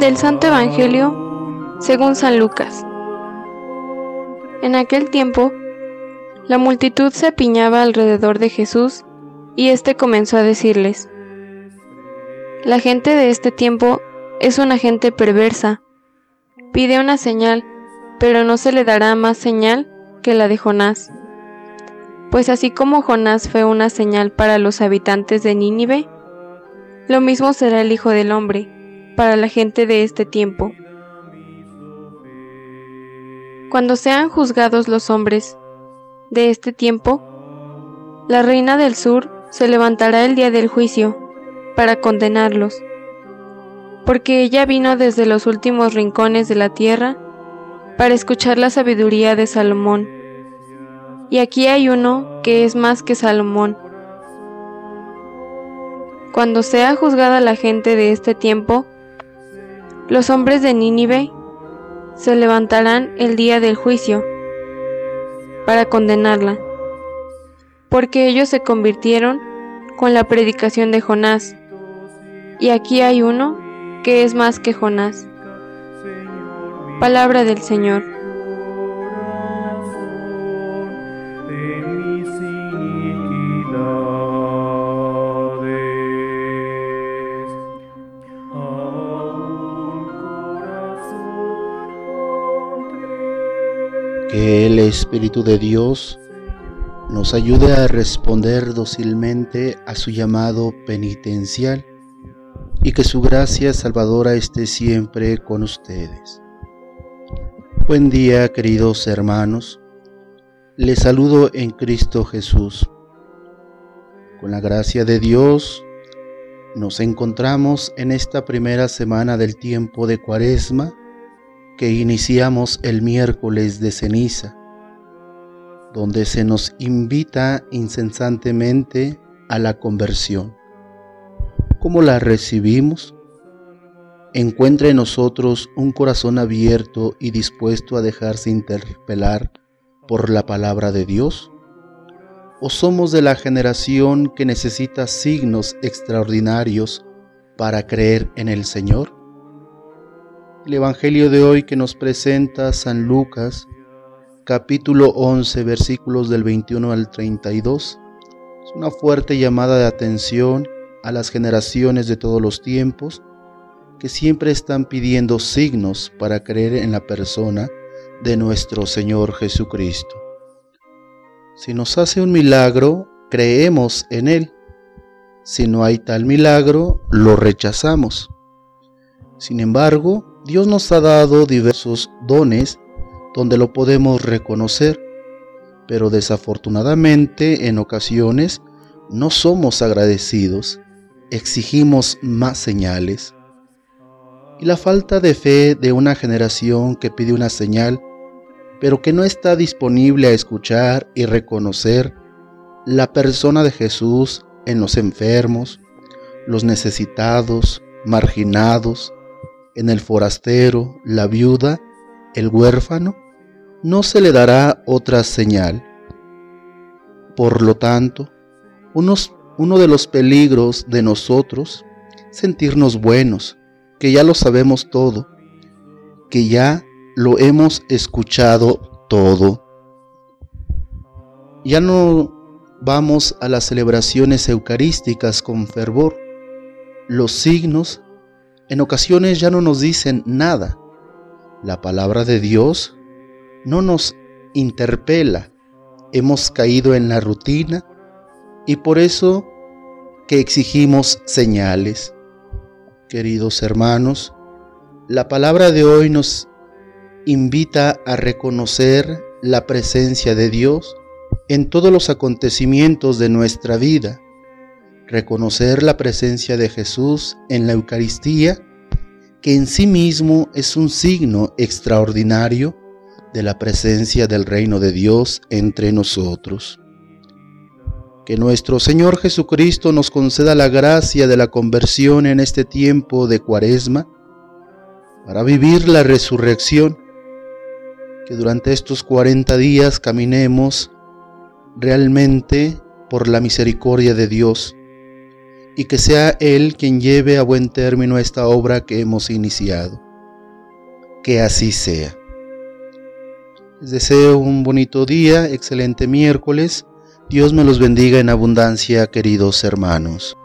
Del Santo Evangelio según San Lucas. En aquel tiempo, la multitud se apiñaba alrededor de Jesús y éste comenzó a decirles, La gente de este tiempo es una gente perversa. Pide una señal, pero no se le dará más señal que la de Jonás. Pues así como Jonás fue una señal para los habitantes de Nínive, lo mismo será el Hijo del Hombre para la gente de este tiempo. Cuando sean juzgados los hombres de este tiempo, la reina del sur se levantará el día del juicio para condenarlos, porque ella vino desde los últimos rincones de la tierra para escuchar la sabiduría de Salomón. Y aquí hay uno que es más que Salomón. Cuando sea juzgada la gente de este tiempo, los hombres de Nínive se levantarán el día del juicio para condenarla, porque ellos se convirtieron con la predicación de Jonás. Y aquí hay uno que es más que Jonás. Palabra del Señor. Que el Espíritu de Dios nos ayude a responder dócilmente a su llamado penitencial y que su gracia salvadora esté siempre con ustedes. Buen día queridos hermanos, les saludo en Cristo Jesús. Con la gracia de Dios nos encontramos en esta primera semana del tiempo de Cuaresma que iniciamos el miércoles de ceniza, donde se nos invita incesantemente a la conversión. ¿Cómo la recibimos? Encuentra en nosotros un corazón abierto y dispuesto a dejarse interpelar por la palabra de Dios? ¿O somos de la generación que necesita signos extraordinarios para creer en el Señor? El Evangelio de hoy que nos presenta San Lucas, capítulo 11, versículos del 21 al 32, es una fuerte llamada de atención a las generaciones de todos los tiempos que siempre están pidiendo signos para creer en la persona de nuestro Señor Jesucristo. Si nos hace un milagro, creemos en Él. Si no hay tal milagro, lo rechazamos. Sin embargo, Dios nos ha dado diversos dones donde lo podemos reconocer, pero desafortunadamente en ocasiones no somos agradecidos, exigimos más señales. Y la falta de fe de una generación que pide una señal, pero que no está disponible a escuchar y reconocer la persona de Jesús en los enfermos, los necesitados, marginados, en el forastero, la viuda, el huérfano, no se le dará otra señal. Por lo tanto, uno de los peligros de nosotros, sentirnos buenos, que ya lo sabemos todo, que ya lo hemos escuchado todo. Ya no vamos a las celebraciones eucarísticas con fervor. Los signos en ocasiones ya no nos dicen nada. La palabra de Dios no nos interpela. Hemos caído en la rutina y por eso que exigimos señales. Queridos hermanos, la palabra de hoy nos invita a reconocer la presencia de Dios en todos los acontecimientos de nuestra vida reconocer la presencia de Jesús en la Eucaristía, que en sí mismo es un signo extraordinario de la presencia del reino de Dios entre nosotros. Que nuestro Señor Jesucristo nos conceda la gracia de la conversión en este tiempo de cuaresma para vivir la resurrección, que durante estos 40 días caminemos realmente por la misericordia de Dios y que sea Él quien lleve a buen término esta obra que hemos iniciado. Que así sea. Les deseo un bonito día, excelente miércoles. Dios me los bendiga en abundancia, queridos hermanos.